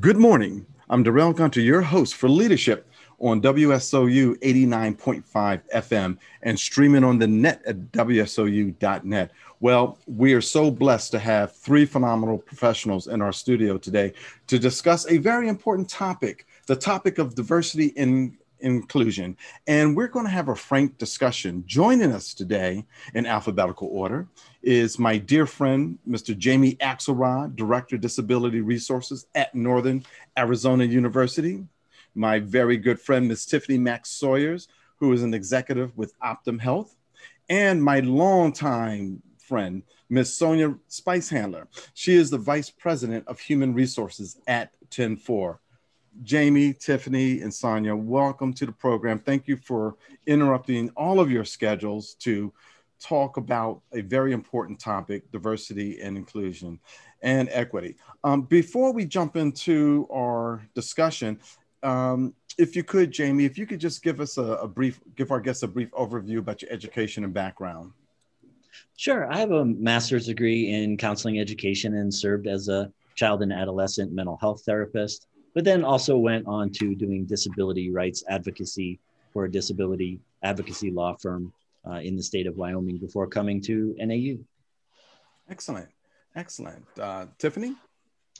Good morning. I'm Darrell Gunter, your host for Leadership on WSOU 89.5 FM and streaming on the net at WSOU.net. Well, we are so blessed to have three phenomenal professionals in our studio today to discuss a very important topic the topic of diversity in inclusion. And we're going to have a frank discussion. Joining us today in alphabetical order is my dear friend, Mr. Jamie Axelrod, Director of Disability Resources at Northern Arizona University. My very good friend, Ms. Tiffany Max Sawyers, who is an executive with Optum Health. And my longtime friend, Ms. Sonia Spicehandler. She is the Vice President of Human Resources at 104. Jamie, Tiffany, and Sonia, welcome to the program. Thank you for interrupting all of your schedules to talk about a very important topic diversity and inclusion and equity. Um, before we jump into our discussion, um, if you could, Jamie, if you could just give us a, a, brief, give our guests a brief overview about your education and background. Sure. I have a master's degree in counseling education and served as a child and adolescent mental health therapist but then also went on to doing disability rights advocacy for a disability advocacy law firm uh, in the state of Wyoming before coming to NAU. Excellent. Excellent. Uh, Tiffany?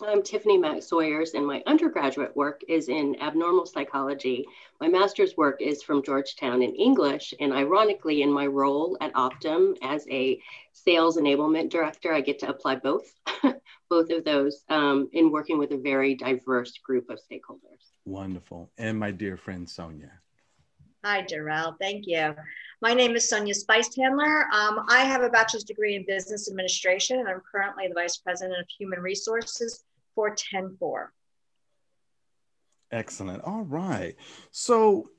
I'm Tiffany Max Sawyers, and my undergraduate work is in abnormal psychology. My master's work is from Georgetown in English, and ironically, in my role at Optum as a sales enablement director, I get to apply both, both of those um, in working with a very diverse group of stakeholders. Wonderful. And my dear friend Sonia. Hi, Darrell. Thank you. My name is Sonia Spicehandler. Um, I have a bachelor's degree in business administration, and I'm currently the vice president of human resources for 104. Excellent. All right. So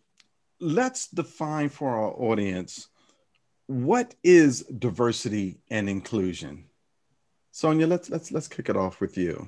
let's define for our audience what is diversity and inclusion. Sonia, let's let's let's kick it off with you.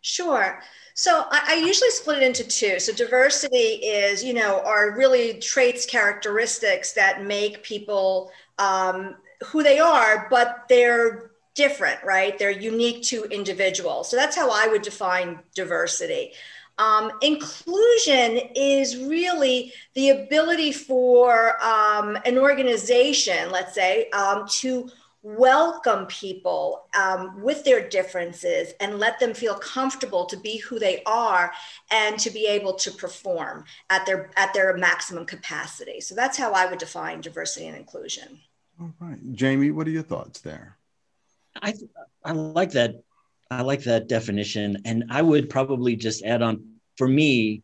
Sure. So I, I, usually split it into two. So diversity is, you know, are really traits, characteristics that make people um, who they are, but they're different, right? They're unique to individuals. So that's how I would define diversity. Um, inclusion is really the ability for um, an organization, let's say, um, to welcome people um, with their differences and let them feel comfortable to be who they are and to be able to perform at their at their maximum capacity. So that's how i would define diversity and inclusion. All right. Jamie what are your thoughts there? I i like that i like that definition. And i would probably just add on for me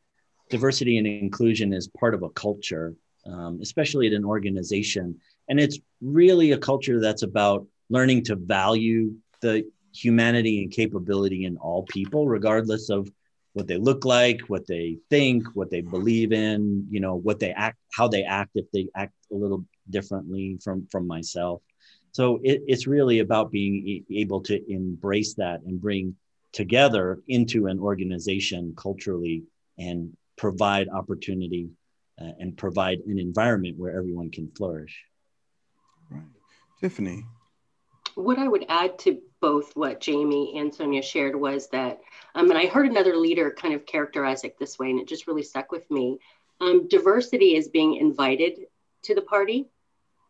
diversity and inclusion is part of a culture um, especially at an organization and it's really a culture that's about learning to value the humanity and capability in all people, regardless of what they look like, what they think, what they believe in, you know, what they act, how they act, if they act a little differently from from myself. So it, it's really about being able to embrace that and bring together into an organization culturally and provide opportunity uh, and provide an environment where everyone can flourish. Right. Tiffany. What I would add to both what Jamie and Sonia shared was that, um, and I heard another leader kind of characterize it this way, and it just really stuck with me. Um, diversity is being invited to the party,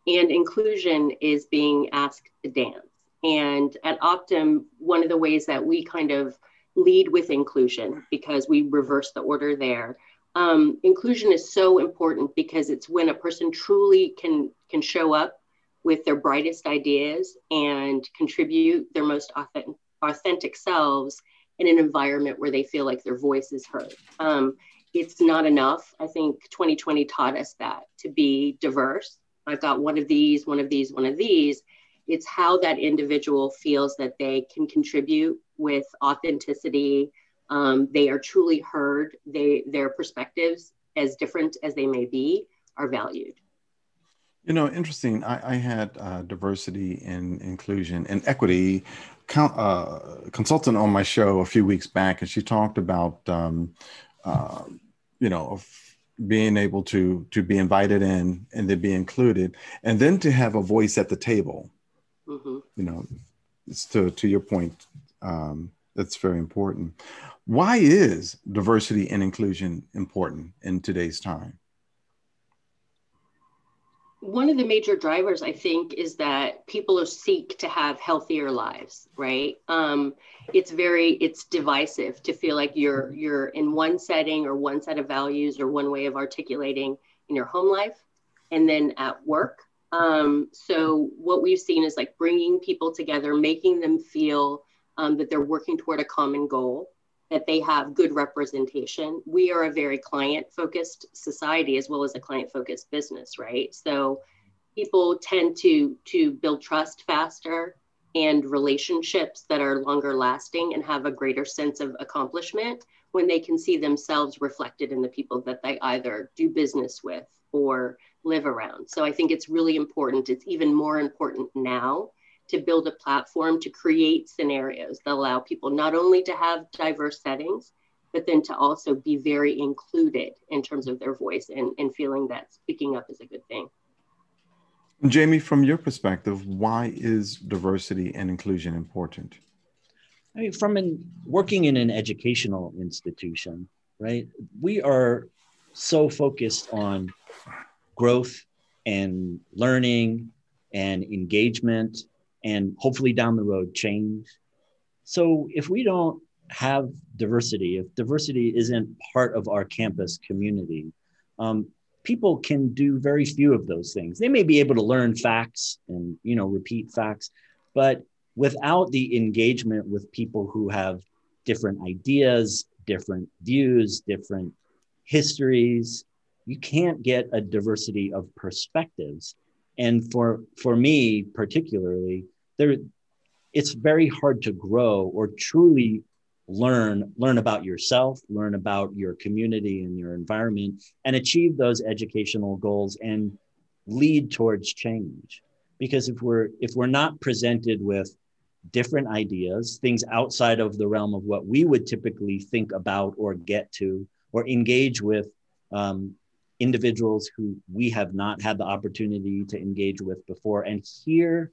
and inclusion is being asked to dance. And at Optum, one of the ways that we kind of lead with inclusion, because we reverse the order there, um, inclusion is so important because it's when a person truly can can show up with their brightest ideas and contribute their most authentic, authentic selves in an environment where they feel like their voice is heard. Um, it's not enough. I think 2020 taught us that to be diverse. I've got one of these, one of these, one of these. It's how that individual feels that they can contribute with authenticity. Um, they are truly heard. They their perspectives, as different as they may be, are valued. You know, interesting. I, I had uh, diversity and inclusion and equity count, uh, consultant on my show a few weeks back, and she talked about, um, uh, you know, being able to to be invited in and to be included, and then to have a voice at the table. Mm-hmm. You know, it's to to your point, um, That's very important. Why is diversity and inclusion important in today's time? one of the major drivers i think is that people seek to have healthier lives right? Um, it's very it's divisive to feel like you're you're in one setting or one set of values or one way of articulating in your home life and then at work. Um, so what we've seen is like bringing people together making them feel um, that they're working toward a common goal that they have good representation. We are a very client focused society as well as a client focused business, right? So people tend to to build trust faster and relationships that are longer lasting and have a greater sense of accomplishment when they can see themselves reflected in the people that they either do business with or live around. So I think it's really important. It's even more important now to build a platform to create scenarios that allow people not only to have diverse settings, but then to also be very included in terms of their voice and, and feeling that speaking up is a good thing. Jamie, from your perspective, why is diversity and inclusion important? I mean, from an, working in an educational institution, right? We are so focused on growth and learning and engagement and hopefully down the road change. So if we don't have diversity, if diversity isn't part of our campus community, um, people can do very few of those things. They may be able to learn facts and you know repeat facts, but without the engagement with people who have different ideas, different views, different histories, you can't get a diversity of perspectives. And for for me particularly, there it's very hard to grow or truly learn learn about yourself learn about your community and your environment and achieve those educational goals and lead towards change. Because if we're if we're not presented with different ideas things outside of the realm of what we would typically think about or get to or engage with um, individuals who we have not had the opportunity to engage with before and hear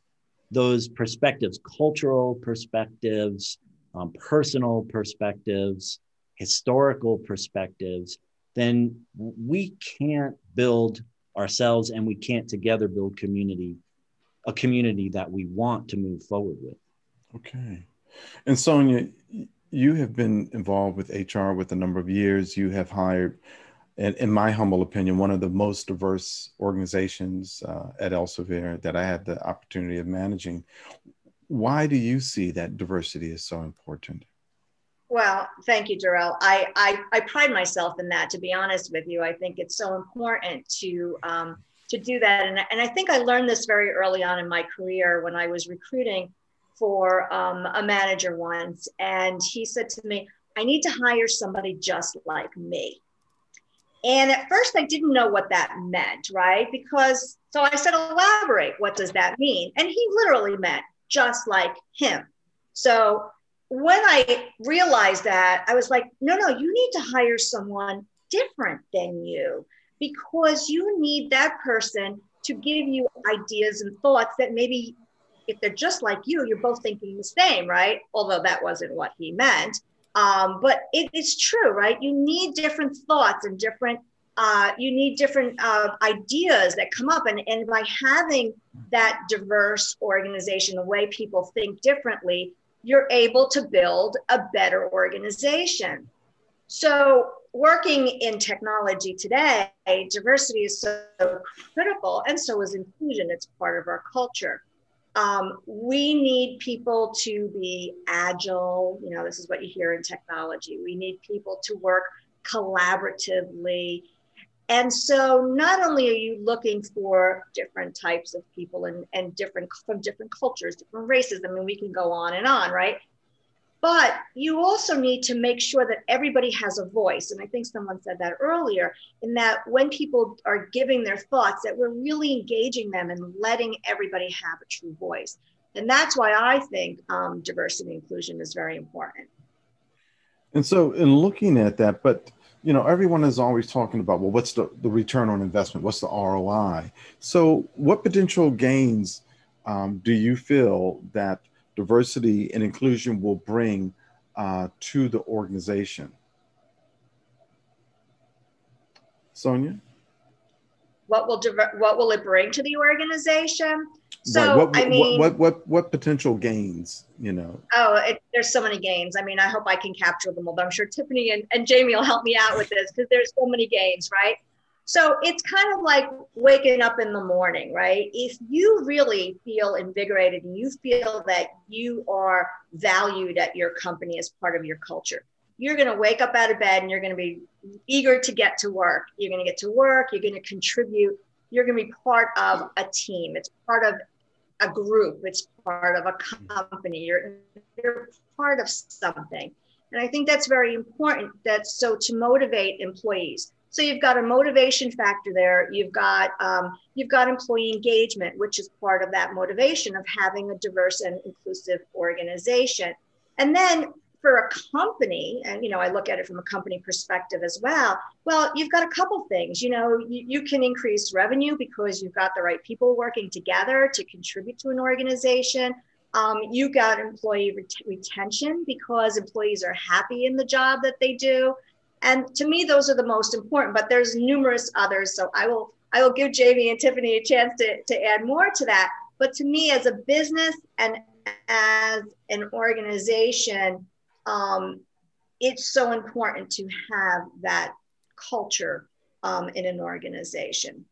those perspectives, cultural perspectives, um, personal perspectives, historical perspectives, then we can't build ourselves and we can't together build community, a community that we want to move forward with. Okay. And Sonia, you have been involved with HR with a number of years. You have hired in, in my humble opinion, one of the most diverse organizations uh, at Elsevier that I had the opportunity of managing. Why do you see that diversity is so important? Well, thank you, Darrell. I, I, I pride myself in that, to be honest with you. I think it's so important to, um, to do that. And, and I think I learned this very early on in my career when I was recruiting for um, a manager once. And he said to me, I need to hire somebody just like me. And at first, I didn't know what that meant, right? Because so I said, elaborate. What does that mean? And he literally meant just like him. So when I realized that, I was like, no, no, you need to hire someone different than you because you need that person to give you ideas and thoughts that maybe if they're just like you, you're both thinking the same, right? Although that wasn't what he meant. Um, but it's true, right? You need different thoughts and different, uh, you need different uh, ideas that come up. And, and by having that diverse organization, the way people think differently, you're able to build a better organization. So, working in technology today, diversity is so critical, and so is inclusion. It's part of our culture. Um, we need people to be agile. You know, this is what you hear in technology. We need people to work collaboratively. And so not only are you looking for different types of people and, and different from different cultures, different races, I mean, we can go on and on, right? But you also need to make sure that everybody has a voice. And I think someone said that earlier, in that when people are giving their thoughts, that we're really engaging them and letting everybody have a true voice. And that's why I think um, diversity and inclusion is very important. And so, in looking at that, but you know, everyone is always talking about, well, what's the, the return on investment? What's the ROI? So, what potential gains um, do you feel that diversity and inclusion will bring uh, to the organization? Sonia? What will diver- what will it bring to the organization? So right. what, I mean, what, what, what what potential gains? You know. Oh, it, there's so many gains. I mean, I hope I can capture them all. But I'm sure Tiffany and, and Jamie will help me out with this because there's so many gains, right? So it's kind of like waking up in the morning, right? If you really feel invigorated and you feel that you are valued at your company as part of your culture, you're going to wake up out of bed and you're going to be eager to get to work. You're going to get to work, you're going to contribute, you're going to be part of a team. It's part of a group, it's part of a company. You're, you're part of something. And I think that's very important. That's so to motivate employees so you've got a motivation factor there. You've got um, you've got employee engagement, which is part of that motivation of having a diverse and inclusive organization. And then for a company, and you know, I look at it from a company perspective as well. Well, you've got a couple things. You know, you, you can increase revenue because you've got the right people working together to contribute to an organization. Um, you got employee ret- retention because employees are happy in the job that they do. And to me, those are the most important, but there's numerous others. So I will I will give Jamie and Tiffany a chance to, to add more to that. But to me, as a business and as an organization, um, it's so important to have that culture um, in an organization.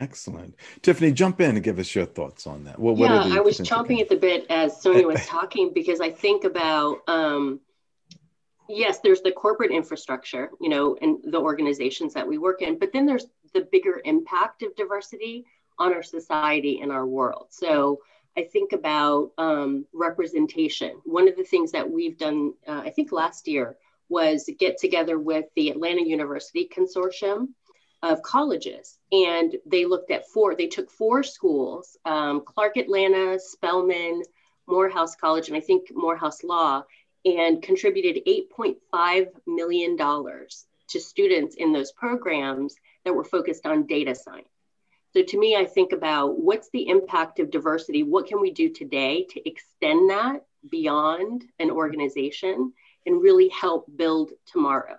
Excellent. Tiffany, jump in and give us your thoughts on that. Well, yeah, I was chomping at the bit as Sonia was talking because I think about um, yes, there's the corporate infrastructure, you know, and the organizations that we work in, but then there's the bigger impact of diversity on our society and our world. So I think about um, representation. One of the things that we've done, uh, I think last year, was get together with the Atlanta University Consortium of colleges. And they looked at four, they took four schools um, Clark Atlanta, Spelman, Morehouse College, and I think Morehouse Law and contributed $8.5 million to students in those programs that were focused on data science. So to me, I think about what's the impact of diversity? What can we do today to extend that beyond an organization and really help build tomorrow?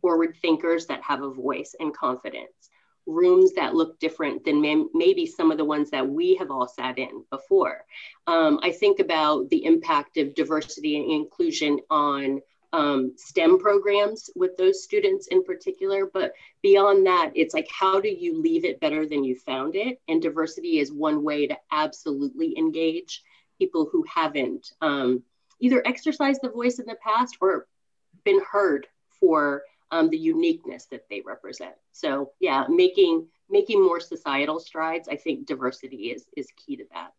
Forward thinkers that have a voice and confidence rooms that look different than may- maybe some of the ones that we have all sat in before. Um, I think about the impact of diversity and inclusion on um, STEM programs with those students in particular. But beyond that, it's like, how do you leave it better than you found it? And diversity is one way to absolutely engage people who haven't um, either exercised the voice in the past or been heard for um, the uniqueness that they represent. So yeah, making making more societal strides, I think diversity is is key to that.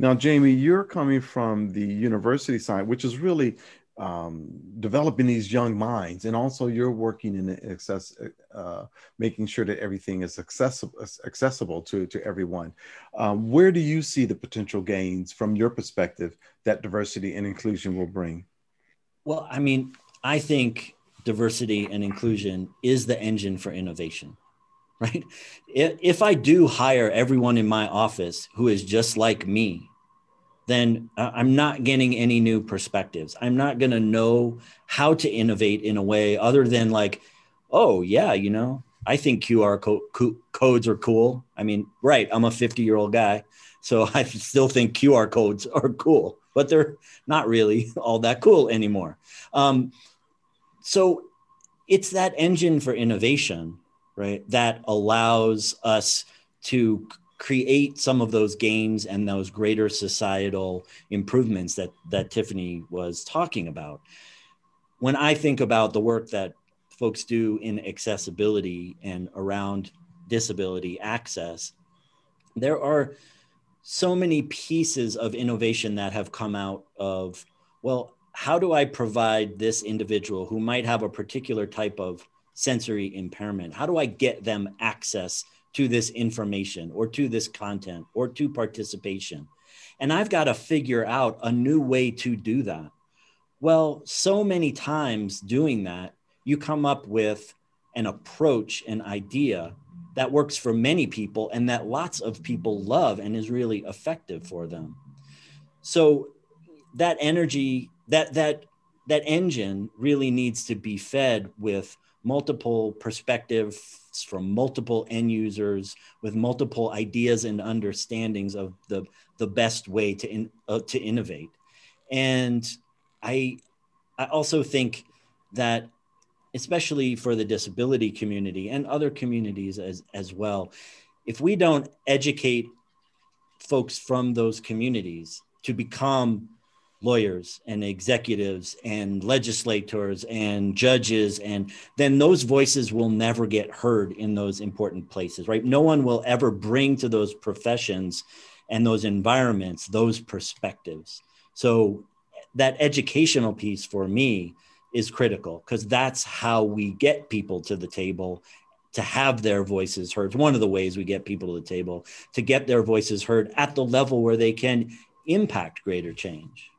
Now, Jamie, you're coming from the university side, which is really um, developing these young minds, and also you're working in access, uh, making sure that everything is accessible accessible to to everyone. Um, where do you see the potential gains from your perspective that diversity and inclusion will bring? Well, I mean, I think diversity and inclusion is the engine for innovation right? If i do hire everyone in my office who is just like me then i'm not getting any new perspectives. I'm not going to know how to innovate in a way other than like oh yeah you know i think qr co- co- codes are cool. I mean right i'm a 50 year old guy so i still think qr codes are cool but they're not really all that cool anymore. Um, so it's that engine for innovation, right, that allows us to create some of those gains and those greater societal improvements that that Tiffany was talking about. When I think about the work that folks do in accessibility and around disability access, there are so many pieces of innovation that have come out of well how do I provide this individual who might have a particular type of sensory impairment? How do I get them access to this information or to this content or to participation? And I've got to figure out a new way to do that. Well, so many times doing that, you come up with an approach, an idea that works for many people and that lots of people love and is really effective for them. So that energy that that that engine really needs to be fed with multiple perspectives from multiple end users with multiple ideas and understandings of the, the best way to, in, uh, to innovate. And I, I also think that especially for the disability community and other communities as, as well, if we don't educate folks from those communities to become lawyers and executives and legislators and judges and then those voices will never get heard in those important places right no one will ever bring to those professions and those environments those perspectives so that educational piece for me is critical because that's how we get people to the table to have their voices heard. It's one of the ways we get people to the table to get their voices heard at the level where they can impact greater change.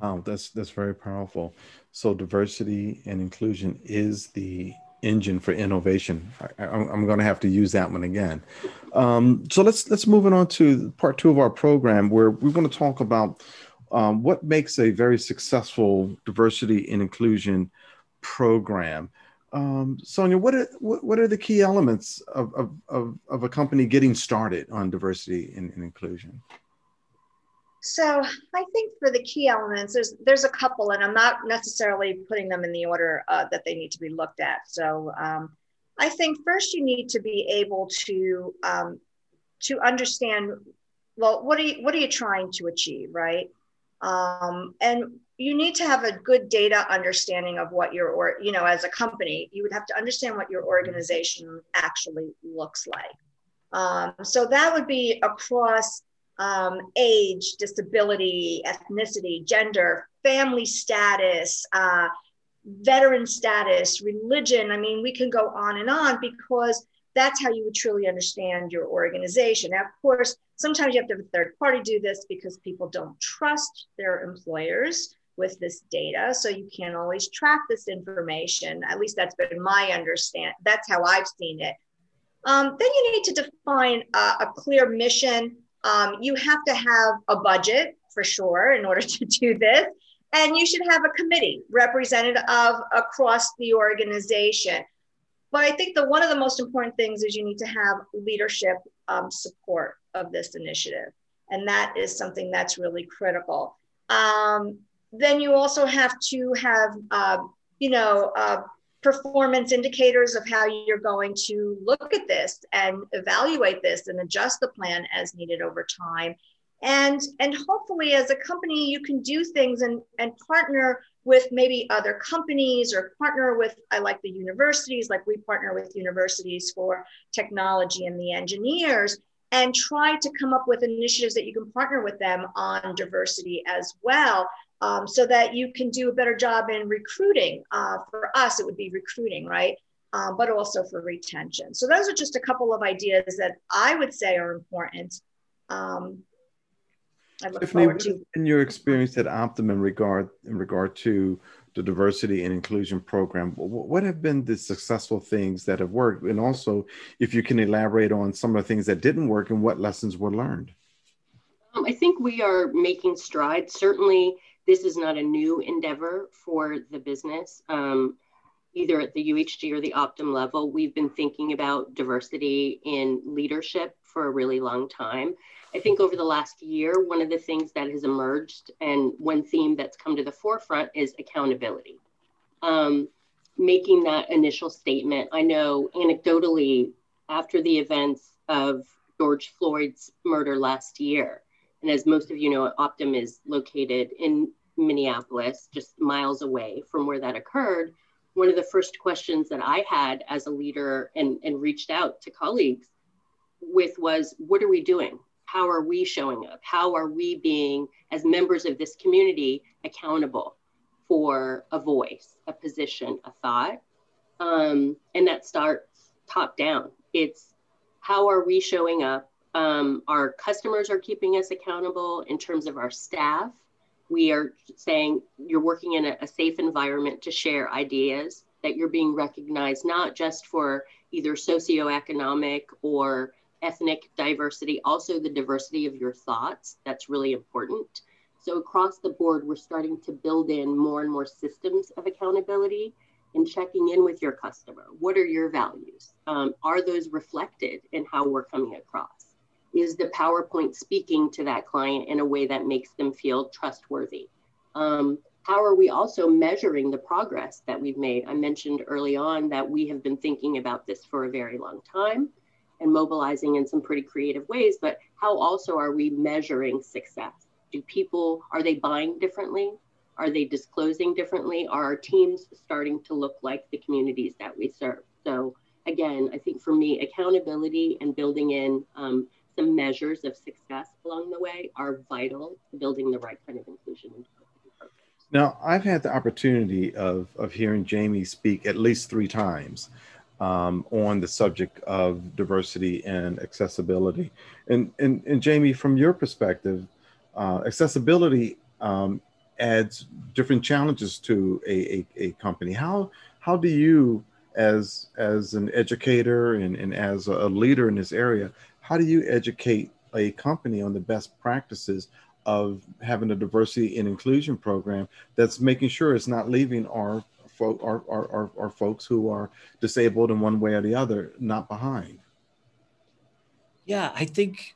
Wow, that's that's very powerful. So diversity and inclusion is the engine for innovation. I, am going to have to use that one again. Um, so let's let's move on to part two of our program, where we want to talk about um, what makes a very successful diversity and inclusion program. Um, Sonia, what are what, what, are the key elements of, of, of, of, a company getting started on diversity and, and inclusion? So I think for the key elements, there's there's a couple, and I'm not necessarily putting them in the order uh, that they need to be looked at. So um, I think first you need to be able to um, to understand well what are you what are you trying to achieve, right? Um, and you need to have a good data understanding of what your or you know as a company you would have to understand what your organization actually looks like. Um, so that would be across um, age, disability, ethnicity, gender, family status, uh, veteran status, religion. I mean, we can go on and on because that's how you would truly understand your organization. Now, of course, sometimes you have to have a third party do this because people don't trust their employers with this data. So you can't always track this information. At least that's been my understand. That's how I've seen it. Um, then you need to define a, a clear mission, um, you have to have a budget for sure in order to do this. And you should have a committee represented of across the organization. But I think that one of the most important things is you need to have leadership um, support of this initiative. And that is something that's really critical. Um, then you also have to have, uh, you know, uh, performance indicators of how you're going to look at this and evaluate this and adjust the plan as needed over time. And and hopefully as a company you can do things and and partner with maybe other companies or partner with i like the universities like we partner with universities for technology and the engineers and try to come up with initiatives that you can partner with them on diversity as well um, so that you can do a better job in recruiting. Uh, for us, it would be recruiting, right? Um, but also for retention. So those are just a couple of ideas that I would say are important. Um, I look Tiffany, forward to in your experience at Optum in regard in regard to the diversity and inclusion program, what have been the successful things that have worked, and also if you can elaborate on some of the things that didn't work and what lessons were learned. Um, I think we are making strides. Certainly, this is not a new endeavor for the business. Um, either at the UHG or the Optum level, we've been thinking about diversity in leadership for a really long time. I think over the last year, one of the things that has emerged and one theme that's come to the forefront is accountability. Um, making that initial statement, I know anecdotally, after the events of George Floyd's murder last year, and as most of you know, Optum is located in Minneapolis, just miles away from where that occurred, one of the first questions that I had as a leader and, and reached out to colleagues with was what are we doing? How are we showing up? How are we being, as members of this community, accountable for a voice, a position, a thought? Um, and that starts top down. It's how are we showing up? Um, our customers are keeping us accountable in terms of our staff we are saying you're working in a, a, safe environment to share ideas, that you're being recognized not just for either socioeconomic or ethnic diversity, also the diversity of your thoughts. That's really important. So across the board, we're starting to build in more and more systems of accountability and checking in with your customer. What are your values? Um, are those reflected in how we're coming across? Is the PowerPoint speaking to that client in a way that makes them feel trustworthy? Um, how are we also measuring the progress that we've made? I mentioned early on that we have been thinking about this for a very long time and mobilizing in some pretty creative ways, but how also are we measuring success? Do people, are they buying differently? Are they disclosing differently? Are our teams starting to look like the communities that we serve? So again, I think for me, accountability and building in um, some measures of success along the way are vital to building the right kind of inclusion now, I've had the opportunity of, of hearing Jamie speak at least three times um, on the subject of diversity and accessibility. And, and, and Jamie, from your perspective, uh, accessibility um, adds different challenges to a, a, a, company. How, how do you, as, as an educator and, and as a leader in this area, how do you educate a company on the best practices of having a diversity and inclusion program that's making sure it's not leaving our our, our, our, our, folks who are disabled in one way or the other not behind? Yeah i think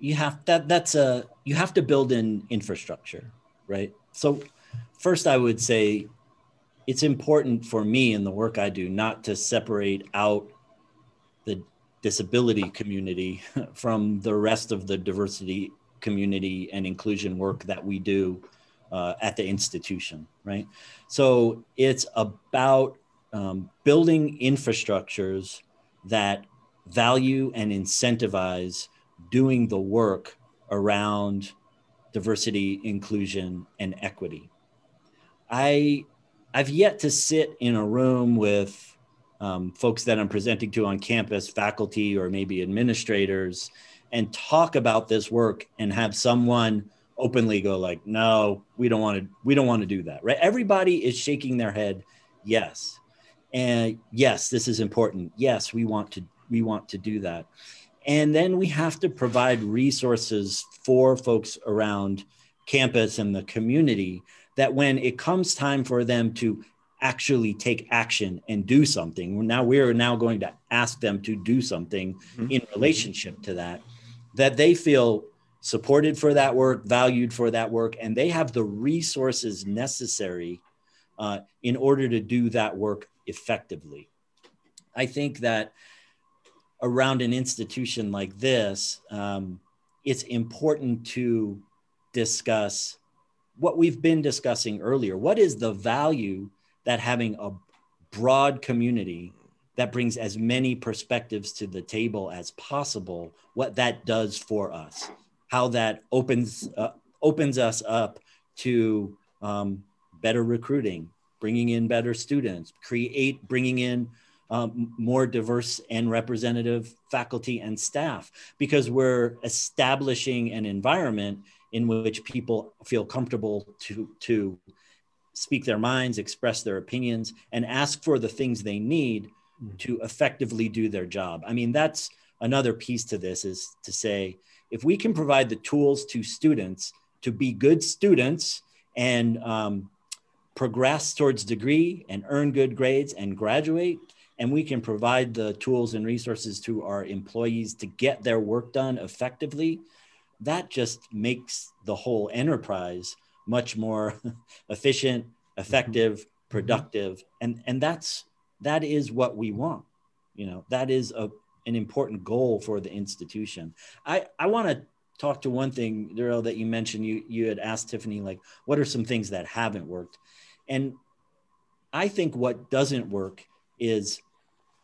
you have that that's a you have to build in infrastructure right? So first i would say it's important for me in the work i do not to separate out disability community from the rest of the diversity community and inclusion work that we do uh, at the institution, right? So it's about um, building infrastructures that value and incentivize doing the work around diversity, inclusion, and equity. I I've yet to sit in a room with um, folks that I'm presenting to on campus, faculty or maybe administrators, and talk about this work and have someone openly go like no we don't want to we don't want to do that right? Everybody is shaking their head yes. And yes this is important. Yes we want to we want to do that. And then we have to provide resources for folks around campus and the community that when it comes time for them to actually take action and do something now we're now going to ask them to do something mm-hmm. in relationship to that that they feel supported for that work, valued for that work, and they have the resources necessary uh, in order to do that work effectively. I think that around an institution like this, um, it's important to discuss what we've been discussing earlier. What is the value that having a broad community that brings as many perspectives to the table as possible what that does for us how that opens uh, opens us up to um, better recruiting bringing in better students create bringing in um, more diverse and representative faculty and staff because we're establishing an environment in which people feel comfortable to to speak their minds express their opinions and ask for the things they need to effectively do their job. I mean, that's another piece to this is to say if we can provide the tools to students to be good students and um, progress towards degree and earn good grades and graduate and we can provide the tools and resources to our employees to get their work done effectively that just makes the whole enterprise much more efficient effective mm-hmm. productive. And and that's that is what we want. You know that is a, an important goal for the institution. I i want to talk to one thing Darrell, that you mentioned. You you had asked tiffany like what are some things that haven't worked? And i think what doesn't work is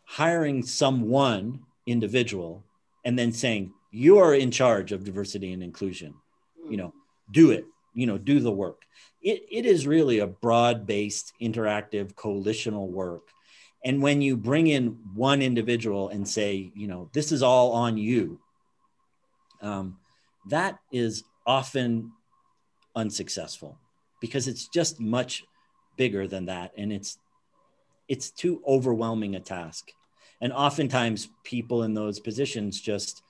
hiring someone individual and then saying you are in charge of diversity and inclusion. You know do it you know do the work. It, it is really a broad based interactive coalitional work. And when you bring in one individual and say, you know, this is all on you, um, that is often unsuccessful because it's just much bigger than that, and it's it's too overwhelming a task. And oftentimes, people in those positions just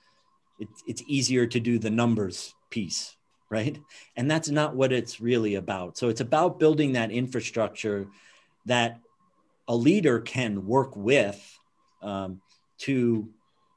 it, it's easier to do the numbers piece, right? And that's not what it's really about. So it's about building that infrastructure that a leader can work with um, to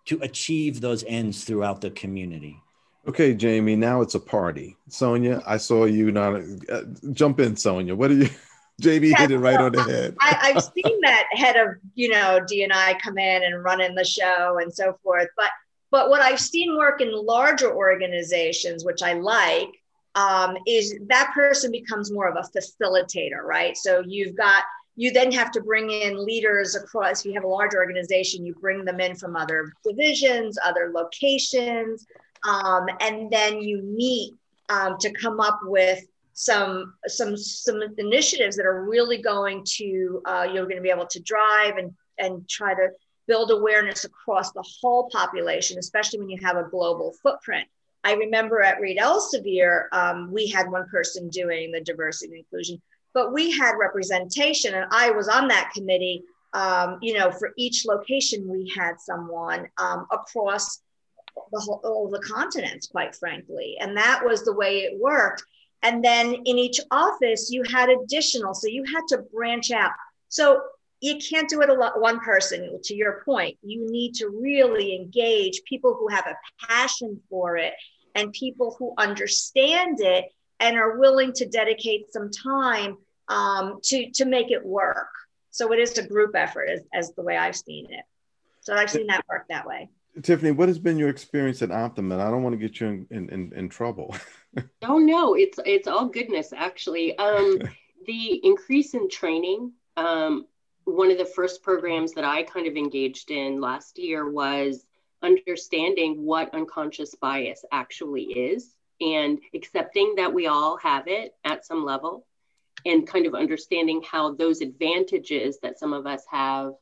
to achieve those ends throughout the community. Okay, Jamie. Now it's a party. Sonia, I saw you not uh, jump in. Sonia, what are you? Jamie yeah, hit it right on the head. I, have seen that head of you know DNI come in and run in the show and so forth, but but what I've seen work in larger organizations, which I like, um, is that person becomes more of a facilitator, right? So you've got you then have to bring in leaders across if you have a large organization you bring them in from other divisions other locations um, and then you meet um, to come up with some some some initiatives that are really going to uh, you're going to be able to drive and and try to build awareness across the whole population especially when you have a global footprint. I remember at reed elsevier um, we had one person doing the diversity and inclusion but we had representation and i was on that committee um, you know for each location we had someone um, across the whole all the continents quite frankly. And that was the way it worked. And then in each office you had additional so you had to branch out. So you can't do it a lot one person to your point you need to really engage people who have a passion for it and people who understand it and are willing to dedicate some time um, to to make it work. So it is a group effort, as, as the way I've seen it. So I've seen that work that way. Tiffany, what has been your experience at Optum? I don't want to get you in, in, in, in trouble. oh no, it's it's all goodness actually. Um, the increase in training. Um, one of the first programs that I kind of engaged in last year was understanding what unconscious bias actually is and accepting that we all have it at some level and kind of understanding how those advantages that some of us have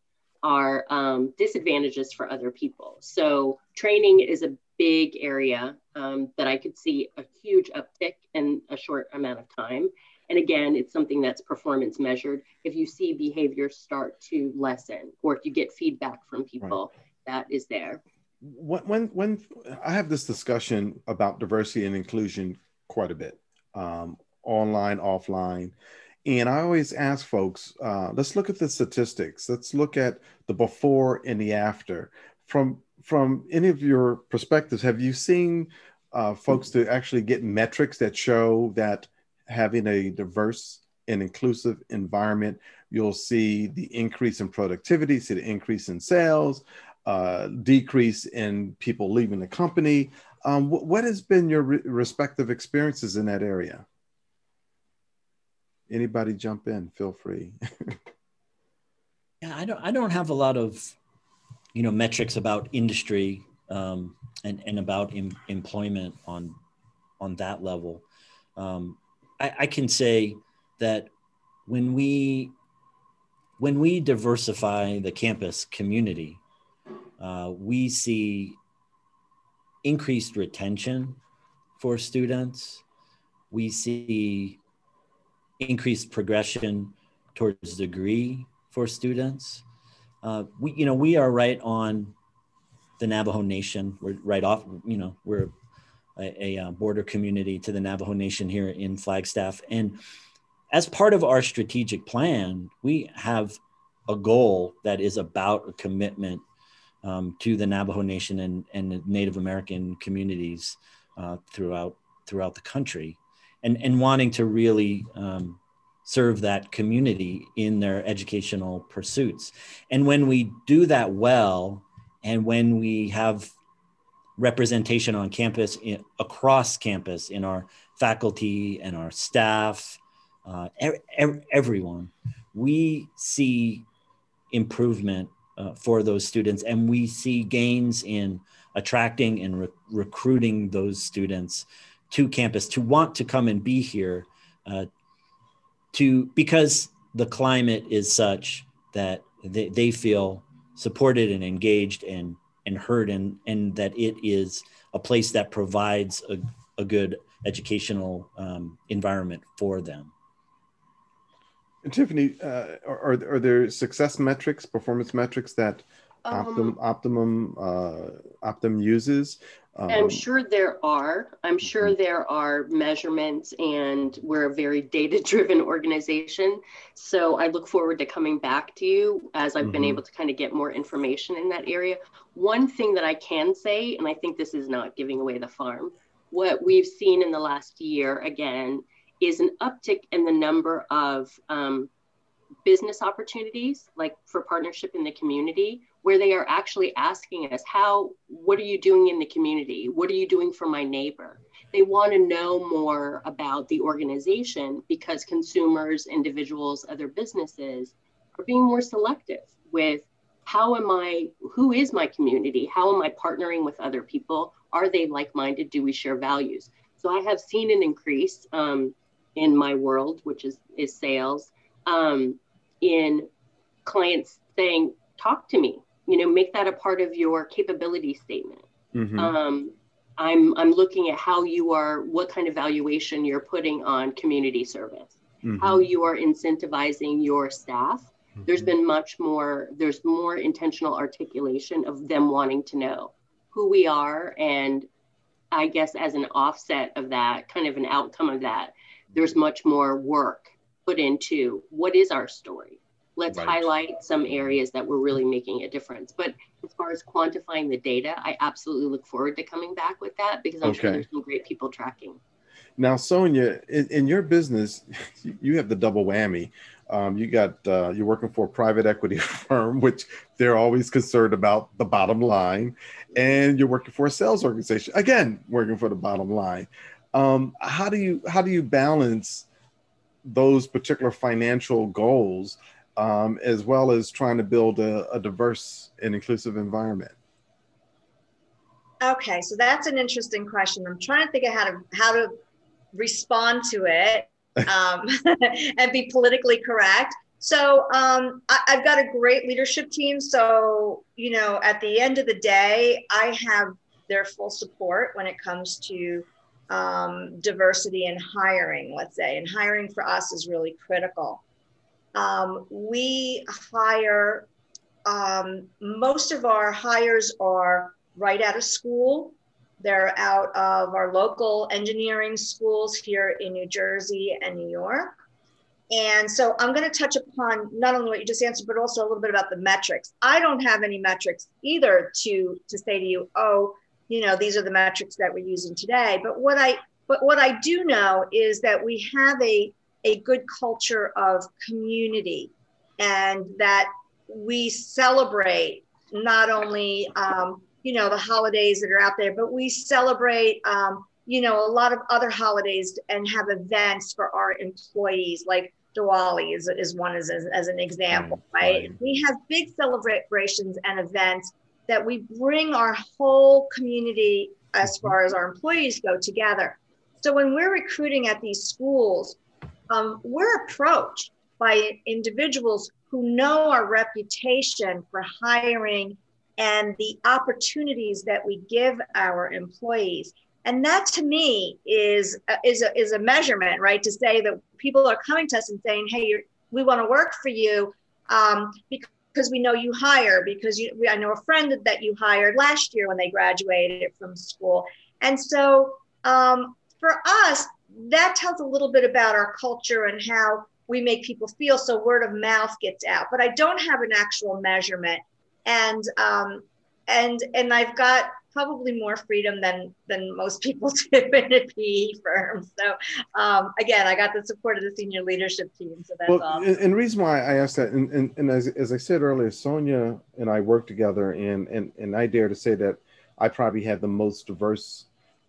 are um, disadvantages for other people. So training is a big area um, that I could see a huge uptick in a short amount of time. And again, it's something that's performance measured. If you see behavior start to lessen, or if you get feedback from people, right. that is there. When, when, when I have this discussion about diversity and inclusion quite a bit, um, online, offline. And I always ask folks, uh, let's look at the statistics. Let's look at the before and the after. From from any of your perspectives, have you seen uh, folks to actually get metrics that show that having a diverse and inclusive environment, you'll see the increase in productivity, see the increase in sales, uh, decrease in people leaving the company. Um, wh- what has been your re- respective experiences in that area? anybody jump in feel free yeah i don't i don't have a lot of you know metrics about industry um, and and about em- employment on on that level um, I, I can say that when we when we diversify the campus community uh, we see increased retention for students we see increased progression towards degree for students. Uh, we, you know, we are right on the Navajo Nation. We're right off, you know, we're a, a uh, border community to the Navajo Nation here in Flagstaff. And as part of our strategic plan, we have a goal that is about a commitment um, to the Navajo Nation and, and Native American communities uh, throughout throughout the country and, and wanting to really um, serve that community in their educational pursuits. And when we do that well, and when we have representation on campus, in, across campus, in our faculty and our staff, uh, er, everyone, we see improvement uh, for those students and we see gains in attracting and re- recruiting those students to campus to want to come and be here uh, to because the climate is such that they, they feel supported and engaged and and heard and and that it is a place that provides a, a good educational um, environment for them. And tiffany uh, are, are there success metrics performance metrics that Optum, um, Optimum, uh, Optum uses? Um, I'm sure there are. I'm sure mm-hmm. there are measurements, and we're a very data driven organization. So I look forward to coming back to you as I've mm-hmm. been able to kind of get more information in that area. One thing that I can say, and I think this is not giving away the farm, what we've seen in the last year again is an uptick in the number of um, business opportunities, like for partnership in the community, where they are actually asking us, how, what are you doing in the community? What are you doing for my neighbor? They want to know more about the organization because consumers, individuals, other businesses are being more selective with how am I, who is my community? How am I partnering with other people? Are they like minded? Do we share values? So I have seen an increase um, in my world, which is, is sales, um, in clients saying, talk to me, you know, make that a part of your capability statement. Mm-hmm. Um, I'm, I'm looking at how you are, what kind of valuation you're putting on community service, mm-hmm. how you are incentivizing your staff. Mm-hmm. There's been much more, there's more intentional articulation of them wanting to know who we are. And I guess as an offset of that, kind of an outcome of that, there's much more work put into what is our story. Let's right. highlight some areas that we're really making a difference. But as far as quantifying the data, I absolutely look forward to coming back with that because I'm okay. sure there's some great people tracking. Now, Sonia, in, in your business, you have the double whammy. Um, you got uh, you're working for a private equity firm, which they're always concerned about the bottom line, and you're working for a sales organization again, working for the bottom line. Um, how do you how do you balance those particular financial goals um, as well as trying to build a, a diverse and inclusive environment? Okay, so that's an interesting question. I'm trying to think of how to how to respond to it um, and be politically correct. So um, I, have got a great leadership team. So you know, at the end of the day, I have their full support when it comes to um, diversity and hiring, let's say, and hiring for us is really critical. Um, we hire, um, most of our hires are right out of school. They're out of our local engineering schools here in New Jersey and New York. And so I'm going to touch upon not only what you just answered, but also a little bit about the metrics. I don't have any metrics either to to say to you, oh, you know, these are the metrics that we're using today. But what I but what I do know is that we have a a good culture of community and that we celebrate not only um, you know the holidays that are out there but we celebrate um, you know a lot of other holidays and have events for our employees like Diwali is, is one as, as an example, right? right? We have big celebrations and events that we bring our whole community as mm-hmm. far as our employees go together. So when we're recruiting at these schools, um, we're approached by individuals who know our reputation for hiring and the opportunities that we give our employees. And that to me is, is, a, is a measurement, right? To say that people are coming to us and saying, hey, we want to work for you um, because we know you hire, because you, I know a friend that you hired last year when they graduated from school. And so um, for us, that tells a little bit about our culture and how we make people feel so word of mouth gets out but i don't have an actual measurement and um, and and i've got probably more freedom than than most people do in a PE firm. So um, again, I got the support of the senior leadership team. So that's well, awesome. And, and the reason why I asked that, and, and, and as, as I said earlier, Sonia and I work together, and, and and I dare to say that I probably have the most diverse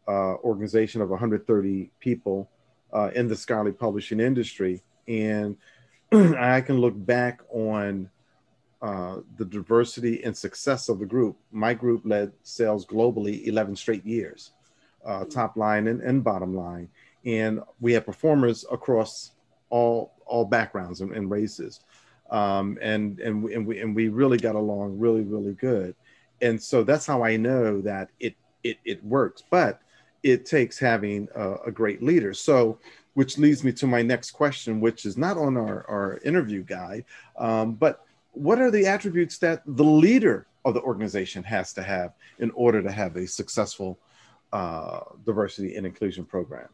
uh, organization of 130 people uh, in the scholarly publishing industry. And I can look back on uh, the diversity and success of the group. My group led sales globally 11 straight years, uh, top line and, and bottom line. And we had performers across all, all backgrounds and, and races. Um, and, and, and, we, and we really got along really, really good. And so that's how I know that it, it, it works. But it takes having a, a, great leader. So, which leads me to my next question, which is not on our, our interview guide, um, but what are the attributes that the leader of the organization has to have in order to have a successful uh, diversity and inclusion program?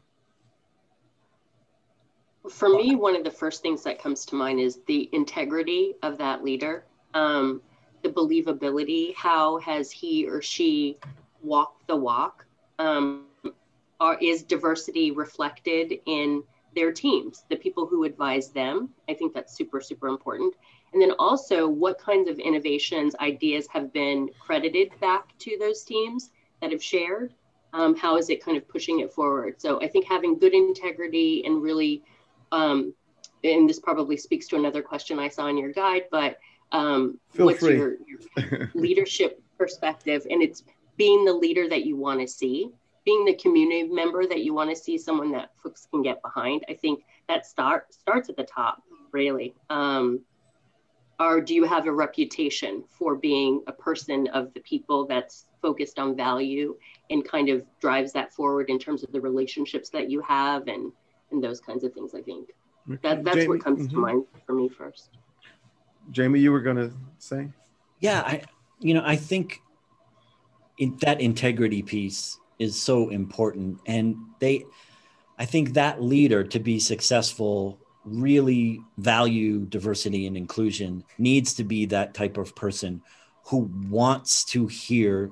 For me, one of the first things that comes to mind is the integrity of that leader, um, the believability. How has he or she walked the walk? Um, are, is diversity reflected in their teams, the people who advise them? I think that's super, super important. And then also, what kinds of innovations, ideas have been credited back to those teams that have shared? Um, how is it kind of pushing it forward? So I think having good integrity and really, um, and this probably speaks to another question I saw in your guide, but um, what's your, your leadership perspective? And it's being the leader that you want to see, being the community member that you want to see, someone that folks can get behind. I think that start starts at the top, really. Um, or do you have a reputation for being a person of the people that's focused on value and kind of drives that forward in terms of the relationships that you have and and those kinds of things i think that, that's Jamie, what comes mm-hmm. to mind for me first jamie you were going to say yeah i you know i think in, that integrity piece is so important and they i think that leader to be successful really value diversity and inclusion needs to be that type of person who wants to hear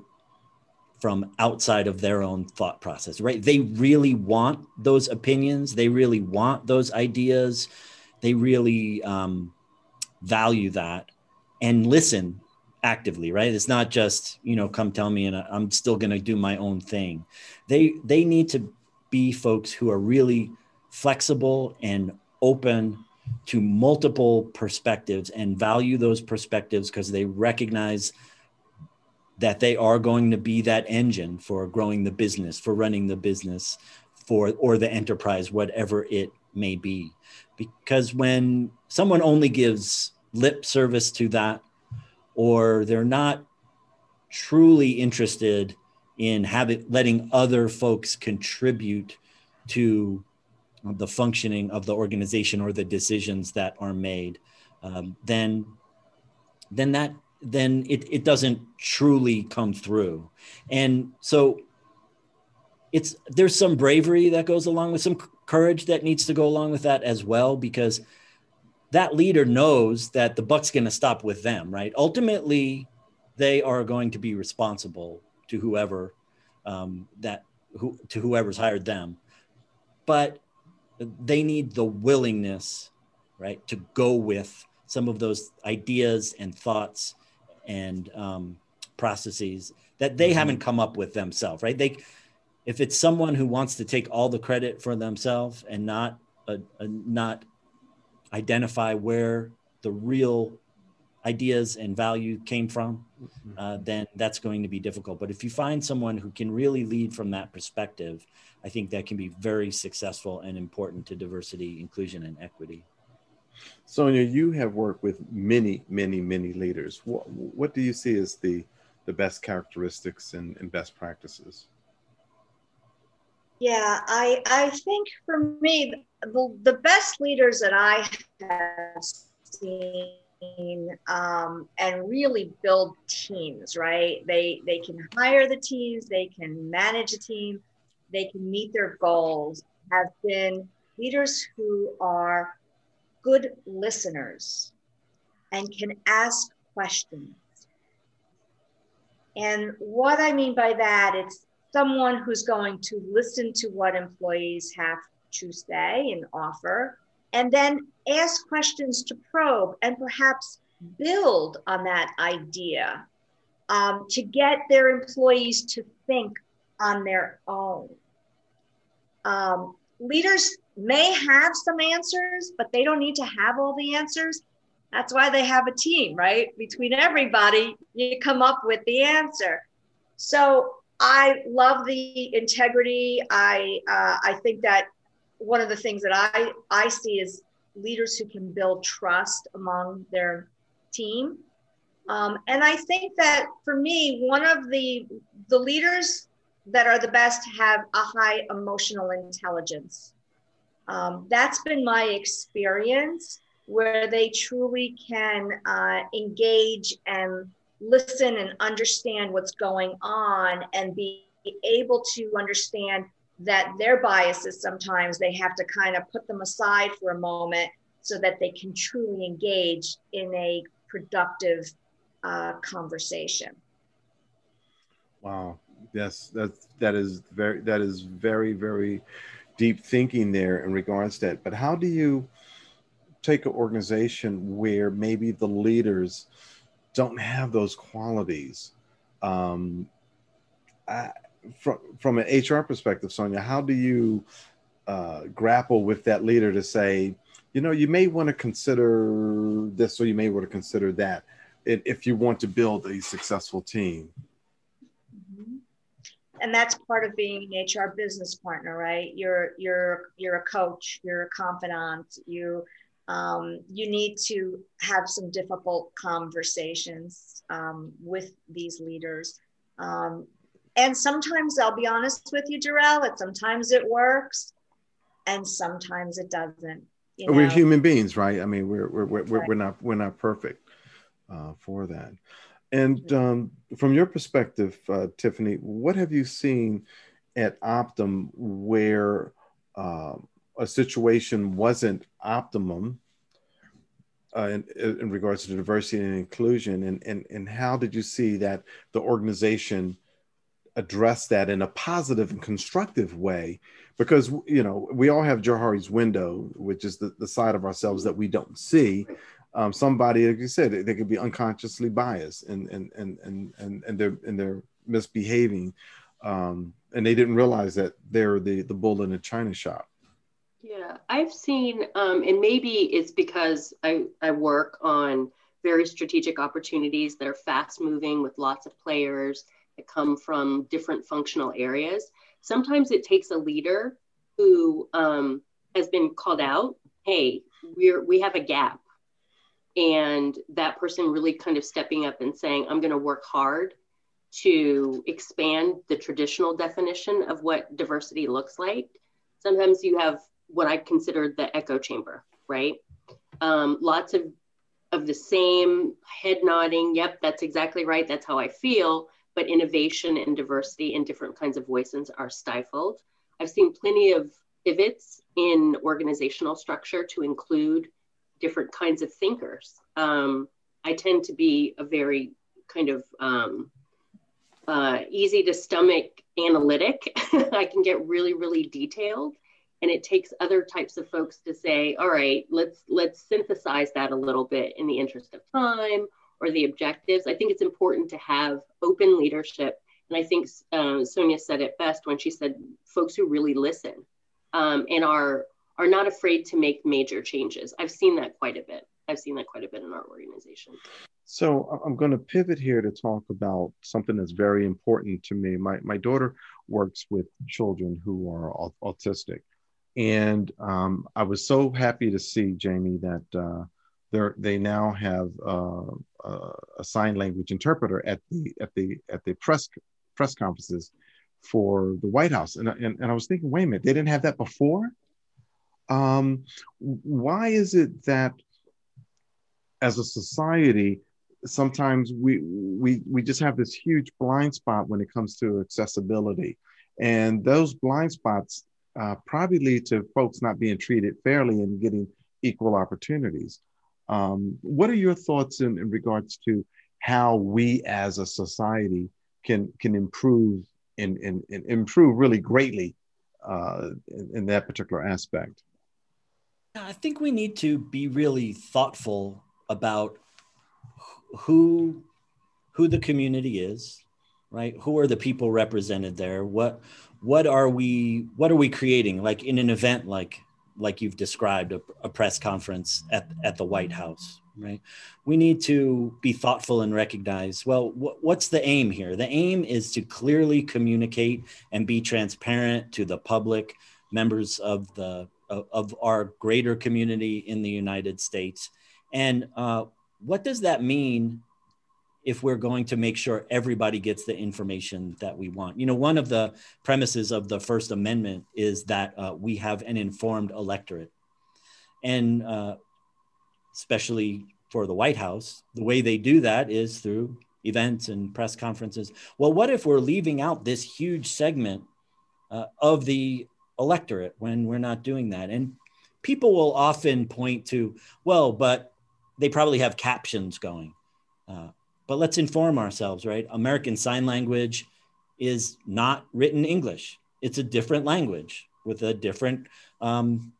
from outside of their own thought process, right? They really want those opinions. They really want those ideas. They really um, value that and listen actively, right? It's not just, you know, come tell me and I'm still going to do my own thing. They, they need to be folks who are really flexible and open to multiple perspectives and value those perspectives because they recognize that they are going to be that engine for growing the business, for running the business, for or the enterprise, whatever it may be. Because when someone only gives lip service to that, or they're not truly interested in having letting other folks contribute to the functioning of the organization or the decisions that are made, um, then then that then it, it doesn't truly come through. And so it's there's some bravery that goes along with some courage that needs to go along with that as well because that leader knows that the buck's going to stop with them right ultimately they are going to be responsible to whoever um, that who to whoever's hired them but they need the willingness right to go with some of those ideas and thoughts and um, processes that they mm-hmm. haven't come up with themselves, right? They, if it's someone who wants to take all the credit for themselves and not uh, uh, not identify where the real ideas and value came from, mm-hmm. uh, then that's going to be difficult. But if you find someone who can really lead from that perspective, I think that can be very successful and important to diversity, inclusion, and equity. Sonia, you have worked with many, many, many leaders. What, what do you see as the, the best characteristics and, and best practices? Yeah, I, I think for me, the, the best leaders that I have seen um, and really build teams, right? They, they can hire the teams, they can manage a team, they can meet their goals, have been leaders who are good listeners and can ask questions. And what I mean by that, it's someone who's going to listen to what employees have to say and offer, and then ask questions to probe and perhaps build on that idea um, to get their employees to think on their own. Um, leaders may have some answers, but they don't need to have all the answers. That's why they have a team, right? Between everybody, you come up with the answer. So I love the integrity. I uh, I think that one of the things that I I see is leaders who can build trust among their team. Um, and I think that for me, one of the the leaders that are the best have a high emotional intelligence. Um, that's been my experience. where they truly can uh, engage and listen and understand what's going on and be able to understand that their biases sometimes they have to kind of put them aside for a moment so that they can truly engage in a productive uh, conversation. Wow. Yes, that's that is very that is very very deep thinking there in regards to that. But how do you take an organization where maybe the leaders don't have those qualities? Um, I, from from an HR perspective, Sonia, how do you uh, grapple with that leader to say, you know, you may want to consider this or you may want to consider that if you want to build a successful team? and that's part of being an HR business partner, right? You're you're you're a coach, you're a confidant, you um, you need to have some difficult conversations um, with these leaders. Um, and sometimes I'll be honest with you, Jarrell, that sometimes it works and sometimes it doesn't. You know? We're human beings, right? I mean, we're, we're, we're, right. we're not, we're not perfect uh, for that. And um, from your perspective, uh, Tiffany, what have you seen at Optum where uh, a situation wasn't optimum uh, in, in, regards to diversity and inclusion? And, and, and how did you see that the organization address that in a positive and constructive way? Because, you know, we all have Johari's window, which is the, the side of ourselves that we don't see um, somebody, like you said, they could be unconsciously biased and and and and and, and they're and they're misbehaving, um, and they didn't realize that they're the the bull in the china shop. Yeah, I've seen, um, and maybe it's because I I work on very strategic opportunities that are fast moving with lots of players that come from different functional areas. Sometimes it takes a leader who um, has been called out. Hey, we're we have a gap and that person really kind of stepping up and saying i'm going to work hard to expand the traditional definition of what diversity looks like sometimes you have what i consider the echo chamber right um, lots of of the same head nodding yep that's exactly right that's how i feel but innovation and diversity and different kinds of voices are stifled i've seen plenty of pivots in organizational structure to include different kinds of thinkers. Um, I tend to be a very kind of um, uh, easy to stomach analytic. I can get really, really detailed, and it takes other types of folks to say, "All right, let's let's synthesize that a little bit in the interest of time or the objectives." I think it's important to have open leadership, and I think uh, Sonia said it best when she said, "Folks who really listen." Um, and are are not afraid to make major changes. I've seen that quite a bit. I've seen that quite a bit in our organization. So I'm going to pivot here to talk about something that's very important to me. My, my daughter works with children who are autistic. And um, I was so happy to see, Jamie, that uh, they now have uh, a sign language interpreter at the at the at the press press conferences for the White House. And, and, and I was thinking, wait a minute, they didn't have that before? Um, why is it that as a society, sometimes we, we, we just have this huge blind spot when it comes to accessibility? And those blind spots uh, probably lead to folks not being treated fairly and getting equal opportunities. Um, what are your thoughts in, in regards to how we as a society can can improve and, and, and improve really greatly uh, in, in, that particular aspect? I think we need to be really thoughtful about who who the community is, right? Who are the people represented there? What what are we what are we creating? Like in an event like like you've described a, a press conference at at the White House, right? We need to be thoughtful and recognize well, wh- what's the aim here? The aim is to clearly communicate and be transparent to the public, members of the of, our greater community in the United States. And uh, what does that mean if we're going to make sure everybody gets the information that we want? You know, one of the premises of the First Amendment is that uh, we have an informed electorate. And uh, especially for the White House. The way they do that is through events and press conferences. Well, what if we're leaving out this huge segment uh, of the electorate when we're not doing that? And people will often point to, well, but they probably have captions going. Uh, but let's inform ourselves, right? American Sign Language is not written English. It's a different language with a different um,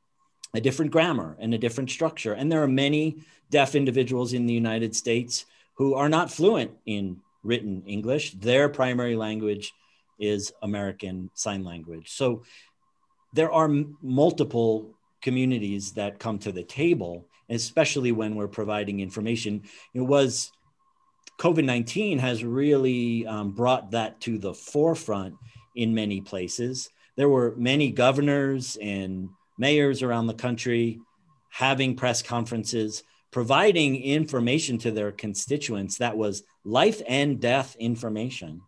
a different grammar and a different structure. And there are many deaf individuals in the United States who are not fluent in written English. Their primary language is American Sign Language. So there are m- multiple communities that come to the table, especially when we're providing information. It was COVID 19 has really um, brought that to the forefront in many places. There were many governors and mayors around the country having press conferences, providing information to their constituents that was life and death information.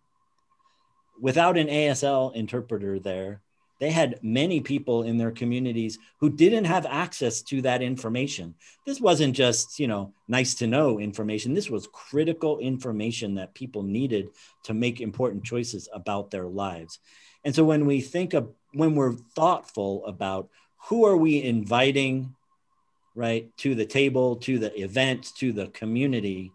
Without an ASL interpreter there, they had many people in their communities who didn't have access to that information. This wasn't just, you know, nice to know information. This was critical information that people needed to make important choices about their lives. And so when we think of when we're thoughtful about who are we inviting right to the table to the event to the community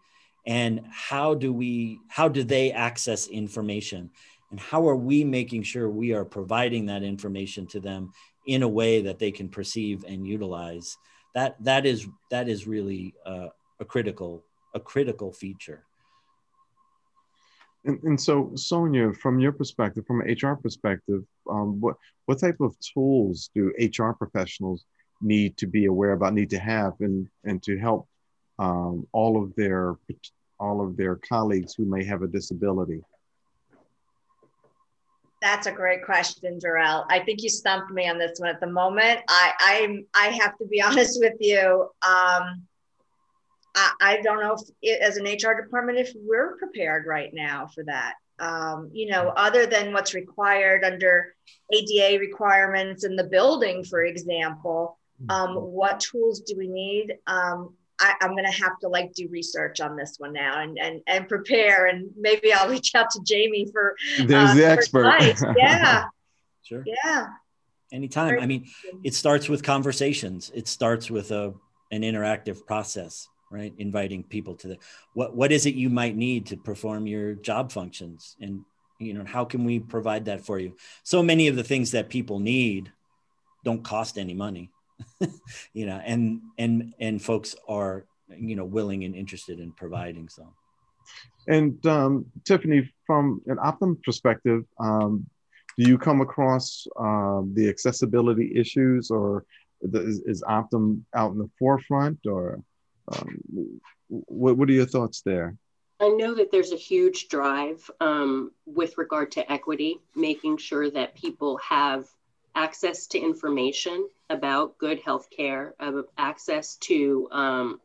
and how do we how do they access information and how are we making sure we are providing that information to them in a way that they can perceive and utilize that that is that is really uh, a critical a critical feature and, and so, Sonia, from your perspective, from an HR perspective, um, what what type of tools do HR professionals need to be aware about, need to have, and and to help um, all of their all of their colleagues who may have a disability? That's a great question, Jarrell. I think you stumped me on this one at the moment. I I I have to be honest with you. Um, I, I don't know if it, as an HR department if we're prepared right now for that. Um, you know, other than what's required under ADA requirements in the building, for example, um, mm-hmm. what tools do we need? Um, I, am going to have to like do research on this one now and and and prepare, and maybe I'll reach out to Jamie for. There's uh, the expert. Yeah. sure. Yeah. Anytime. Very I mean, it starts with conversations. It starts with a an interactive process right inviting people to the what what is it you might need to perform your job functions and you know how can we provide that for you so many of the things that people need don't cost any money you know and and and folks are you know willing and interested in providing some. and um, tiffany from an optum perspective um, do you come across uh, the accessibility issues or the, is, is optum out in the forefront or um, what, what are your thoughts there? I know that there's a huge drive um, with regard to equity, making sure that people have access to information about good health care, access to um,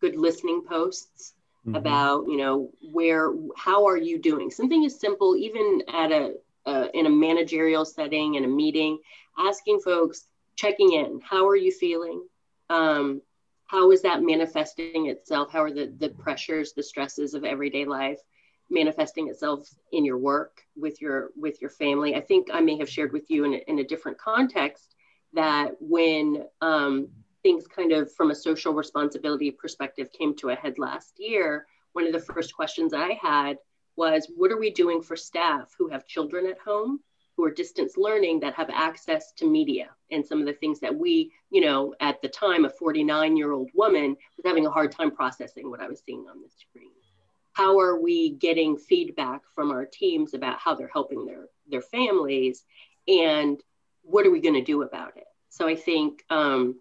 good listening posts mm-hmm. about, you know, where, how are you doing? Something as simple, even at a, uh, in a managerial setting, in a meeting, asking folks, checking in, how are you feeling? Um, how is that manifesting itself how are the the pressures the stresses of everyday life manifesting itself in your work with your with your family i think i may have shared with you in a, in a different context that when um, things kind of from a social responsibility perspective came to a head last year one of the first questions i had was what are we doing for staff who have children at home who are distance learning that have access to media and some of the things that we, you know, at the time, a 49 year old woman was having a hard time processing what I was seeing on the screen. How are we getting feedback from our teams about how they're helping their, their families and what are we going to do about it? So I think um,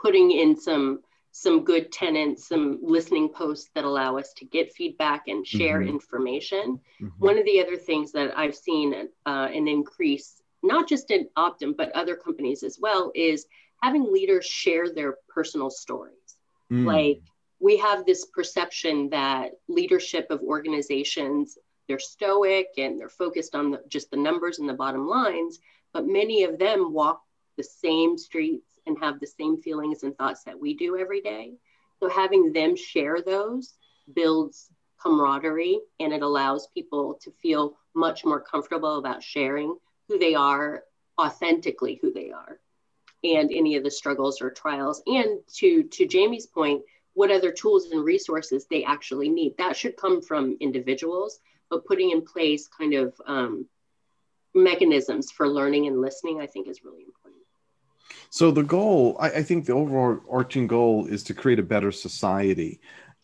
putting in some some good tenants, some listening posts that allow us to get feedback and share mm-hmm. information. Mm-hmm. One of the other things that I've seen uh, an increase, not just in Optum, but other companies as well, is having leaders share their personal stories. Mm. Like we have this perception that leadership of organizations, they're stoic and they're focused on the, just the numbers and the bottom lines, but many of them walk the same streets and have the same feelings and thoughts that we do every day. So having them share those builds camaraderie and it allows people to feel much more comfortable about sharing who they are authentically who they are and any of the struggles or trials and to to jamie's point what other tools and resources they actually need that should come from individuals but putting in place kind of um, mechanisms for learning and listening i think is really important. So the goal I, I think the overall arching goal is to create a better society.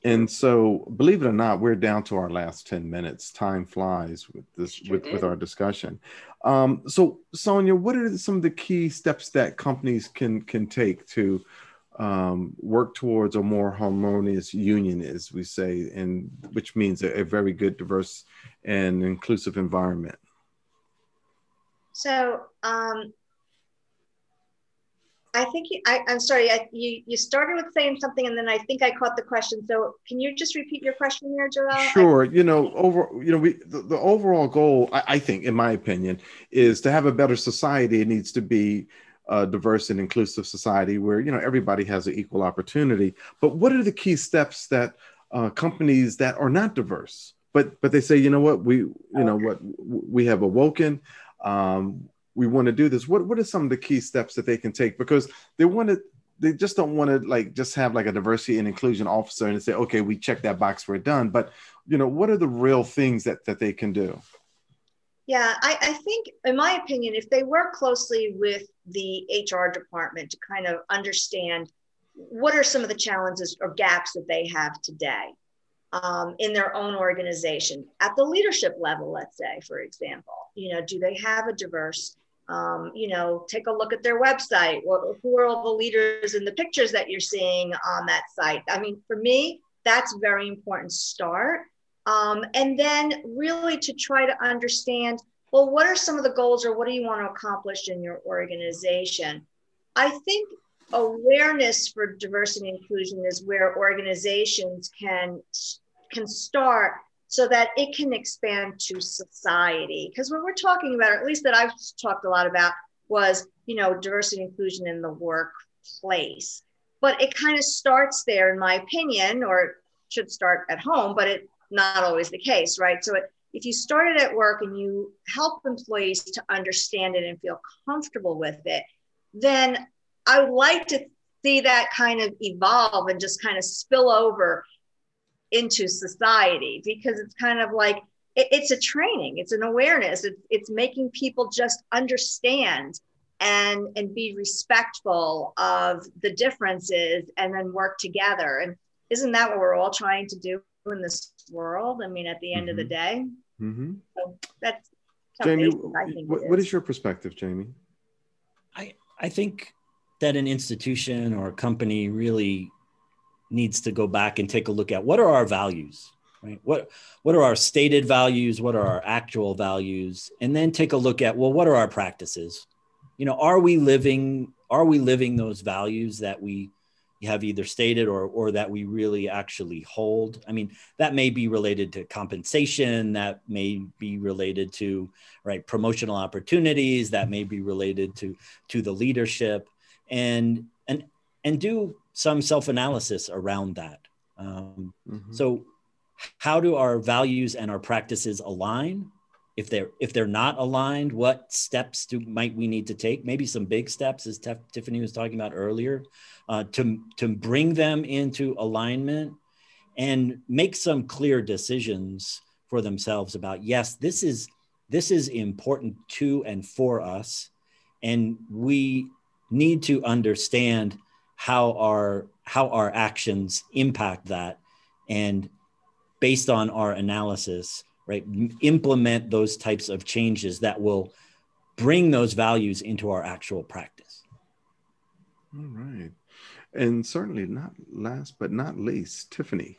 And so believe it or not we're down to our last 10 minutes. Time flies with this sure with, with our discussion. Um, so sonia what are some of the key steps that companies can can take to um, work towards a more harmonious union as we say and which means a, a very good diverse and inclusive environment so um, I think you, I, am sorry. I, you you started with saying something, and then I think I caught the question. So can you just repeat your question there, Joel? Sure. I, you know, over you know, we the, the overall goal, I, I, think, in my opinion, is to have a better society. It needs to be a diverse and inclusive society where you know everybody has an equal opportunity. But what are the key steps that uh, companies that are not diverse, but but they say, you know what, we you know what? We have awoken. Um, we want to do this. What what are some of the key steps that they can take? Because they want to they just don't want to like just have like a diversity and inclusion officer and say okay we check that box we're done. But you know what are the real things that that they can do yeah I, I think in my opinion if they work closely with the hr department to kind of understand what are some of the challenges or gaps that they have today um, in their own organization at the leadership level let's say for example you know do they have a diverse um, you know, take a look at their website. What, who are all the leaders in the pictures that you're seeing on that site? I mean, for me, that's very important start. Um, and then really to try to understand, well, what are some of the goals or what do you want to accomplish in your organization? I think awareness for diversity and inclusion is where organizations can can start so that it can expand to society. Because what we're talking about, or at least that I've talked a lot about, was you know diversity and inclusion in the workplace. But it kind of starts there, in my opinion, or should start at home, but it's not always the case, right? So it, if you started at work and you help employees to understand it and feel comfortable with it, then I would like to see that kind of evolve and just kind of spill over into society because it's kind of like it, it's a training it's an awareness it's, it's making people just understand and and be respectful of the differences and then work together and isn't that what we're all trying to do in this world i mean at the end mm-hmm. of the mm-hmm. day mm-hmm. so that's jamie what, what is your perspective jamie i i think that an institution or a company really needs to go back and take a look at what are our values right what what are our stated values what are our actual values and then take a look at well what are our practices you know are we living are we living those values that we have either stated or or that we really actually hold i mean that may be related to compensation that may be related to right promotional opportunities that may be related to to the leadership and and and do some self analysis around that. Um, mm-hmm. So, how do our values and our practices align? If they're if they're not aligned, what steps do might we need to take? Maybe some big steps, as Tef, Tiffany was talking about earlier, uh, to to bring them into alignment and make some clear decisions for themselves about yes, this is this is important to and for us, and we need to understand how our how our actions impact that and based on our analysis right? Implement those types of changes that will bring those values into our actual practice. All right. And certainly not last but not least tiffany.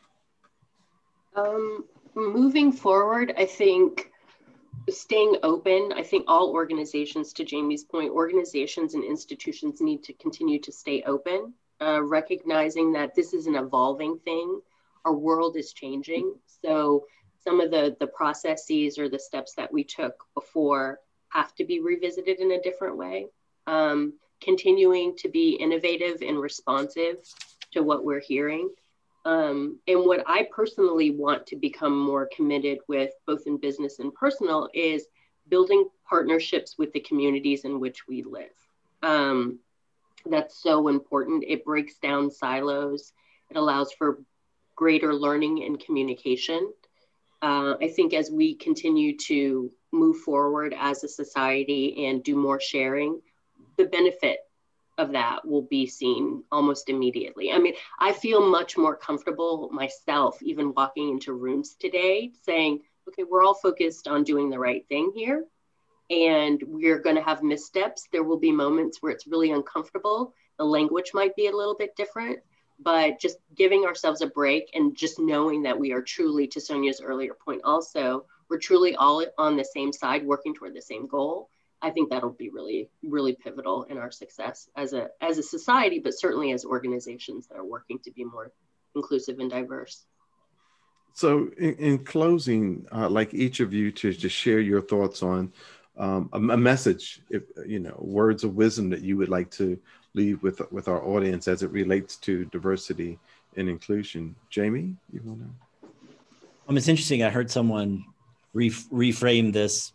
Um, moving forward i think staying open i think all organizations to jamie's point organizations and institutions need to continue to stay open uh, recognizing that this is an evolving thing. Our world is changing. So some of the the processes or the steps that we took before have to be revisited in a different way um, continuing to be innovative and responsive to what we're hearing Um, and what I personally want to become more committed with, both in business and personal, is building partnerships with the communities in which we live. Um, that's so important. It breaks down silos, it allows for greater learning and communication. Uh, I think as we continue to move forward as a society and do more sharing, the benefit of that will be seen almost immediately. I mean, I feel much more comfortable myself, even walking into rooms today, saying, okay, we're all focused on doing the right thing here. And we're going to have missteps. There will be moments where it's really uncomfortable. The language might be a little bit different, but just giving ourselves a break and just knowing that we are truly, to Sonia's earlier point, also, we're truly all on the same side, working toward the same goal I think that'll be really, really pivotal in our success as a as a society, but certainly as organizations that are working to be more inclusive and diverse. So, in, in closing, uh, like each of you to just share your thoughts on um, a, a, message, if you know, words of wisdom that you would like to leave with with our audience as it relates to diversity and inclusion. Jamie, you want to? Um, it's interesting. I heard someone re- reframe this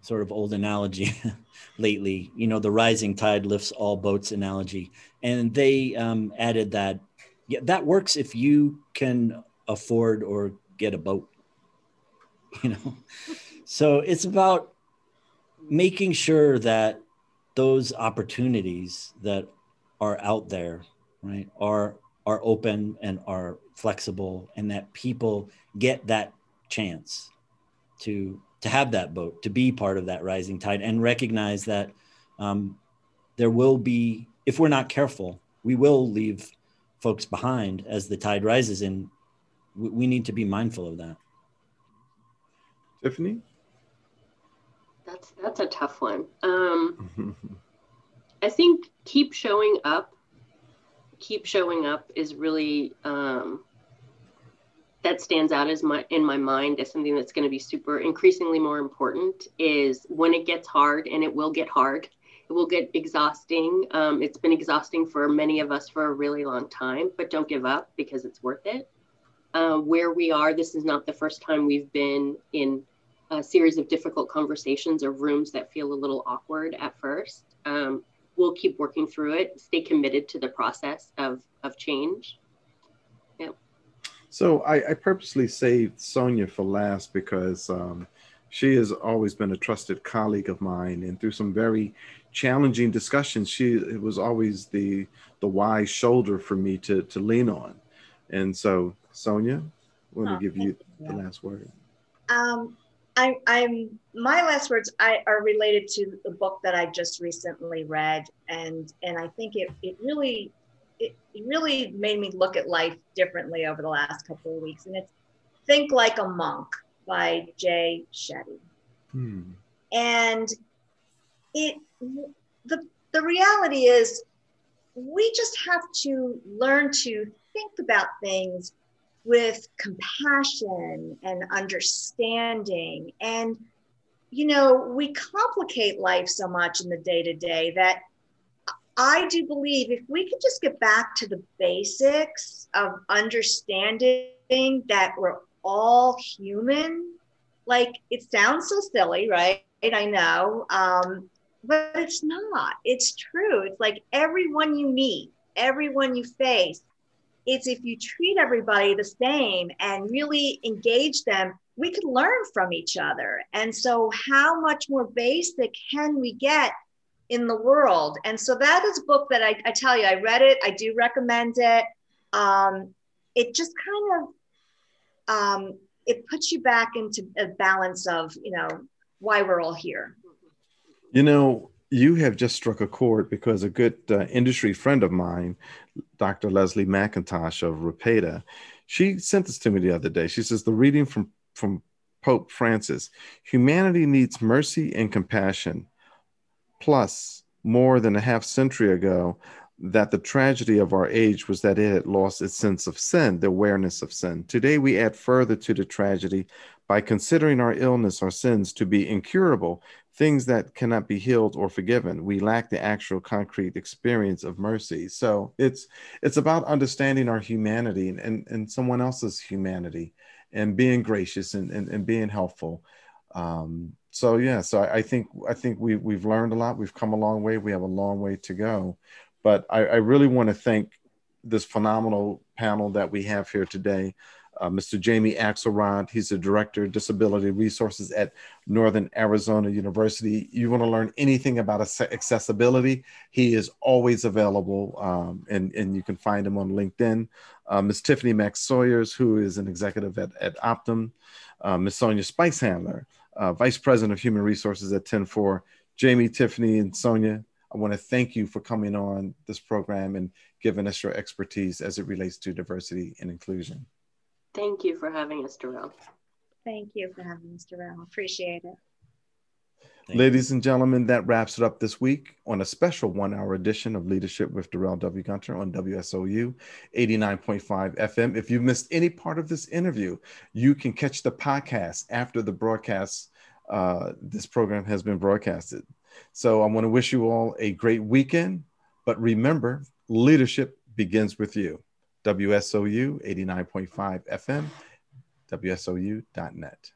sort of old analogy lately, you know, the rising tide lifts all boats analogy. And they um, added that, yeah, that works if you can afford or get a boat, you know? so it's about making sure that those opportunities that are out there, right, are are open and are flexible and that people get that chance to to have that boat, to be part of that rising tide, and recognize that um, there will be, if we're not careful, we will leave folks behind as the tide rises, and we, we need to be mindful of that. Tiffany, that's that's a tough one. Um, I think keep showing up. Keep showing up is really um, that stands out as my in my mind as something that's going to be super increasingly more important is when it gets hard and it will get hard it will get exhausting um, it's been exhausting for many of us for a really long time but don't give up because it's worth it uh, where we are this is not the first time we've been in a series of difficult conversations or rooms that feel a little awkward at first um, we'll keep working through it stay committed to the process of of change Yeah. so I, I purposely saved Sonia for last because um, she has always been a trusted colleague of mine, and through some very challenging discussions, she it was always the the wise shoulder for me to to lean on. And so, Sonia, I want to oh, give you, you the last word. Um, I, I'm my last words I, are related to the book that I just recently read, and and I think it it really it really made me look at life differently over the last couple of weeks. And it's Think Like a Monk by Jay Shetty. Hmm. And it the the reality is we just have to learn to think about things with compassion and understanding and you know we complicate life so much in the day to day that I do believe if we could just get back to the basics of understanding that we're all human, like it sounds so silly, right? I know, um, but it's not. It's true. It's like everyone you meet, everyone you face, it's if you treat everybody the same and really engage them, we could learn from each other. And so, how much more basic can we get in the world. And so that is a book that I, I tell you, I read it. I do recommend it. Um, it just kind of um, it puts you back into a balance of you know why we're all here. You know, you have just struck a chord because a good uh, industry friend of mine, Dr. Leslie McIntosh of Ripeta, she sent this to me the other day. She says the reading from from Pope Francis, humanity needs mercy and compassion plus more than a half century ago that the tragedy of our age was that it had lost its sense of sin, the awareness of sin. Today, we add further to the tragedy by considering our illness, our sins, to be incurable, things that cannot be healed or forgiven. We lack the actual concrete experience of mercy. So it's it's about understanding our humanity and, and, and someone else's humanity and being gracious and, and, and being helpful. Um, so yeah, so I, I, think I think we we've learned a lot. We've come a long way. We have a long way to go. But I, I really want to thank this phenomenal panel that we have here today uh, Mr. Jamie Axelrod. He's the Director of Disability Resources at Northern Arizona University. You want to learn anything about accessibility, he is always available, um, and, and you can find him on LinkedIn. Uh, Ms. Tiffany Max Sawyers, who is an executive at, at Optum. Uh, Ms. Sonia Spicehandler, uh, Vice President of Human Resources at 10-4. Jamie, Tiffany, and Sonia, I want to thank you for coming on this program and giving us your expertise as it relates to diversity and inclusion. Thank you for having us, Darrell. Thank you for having us, Darrell. Appreciate it. Thank Ladies you. and gentlemen, that wraps it up this week on a special one hour edition of Leadership with Darrell W. Gunter on WSOU 89.5 FM. If you missed any part of this interview, you can catch the podcast after the broadcast. Uh, this program has been broadcasted. So I want to wish you all a great weekend. But remember, leadership begins with you. WSOU 89.5 FM, WSOU.net.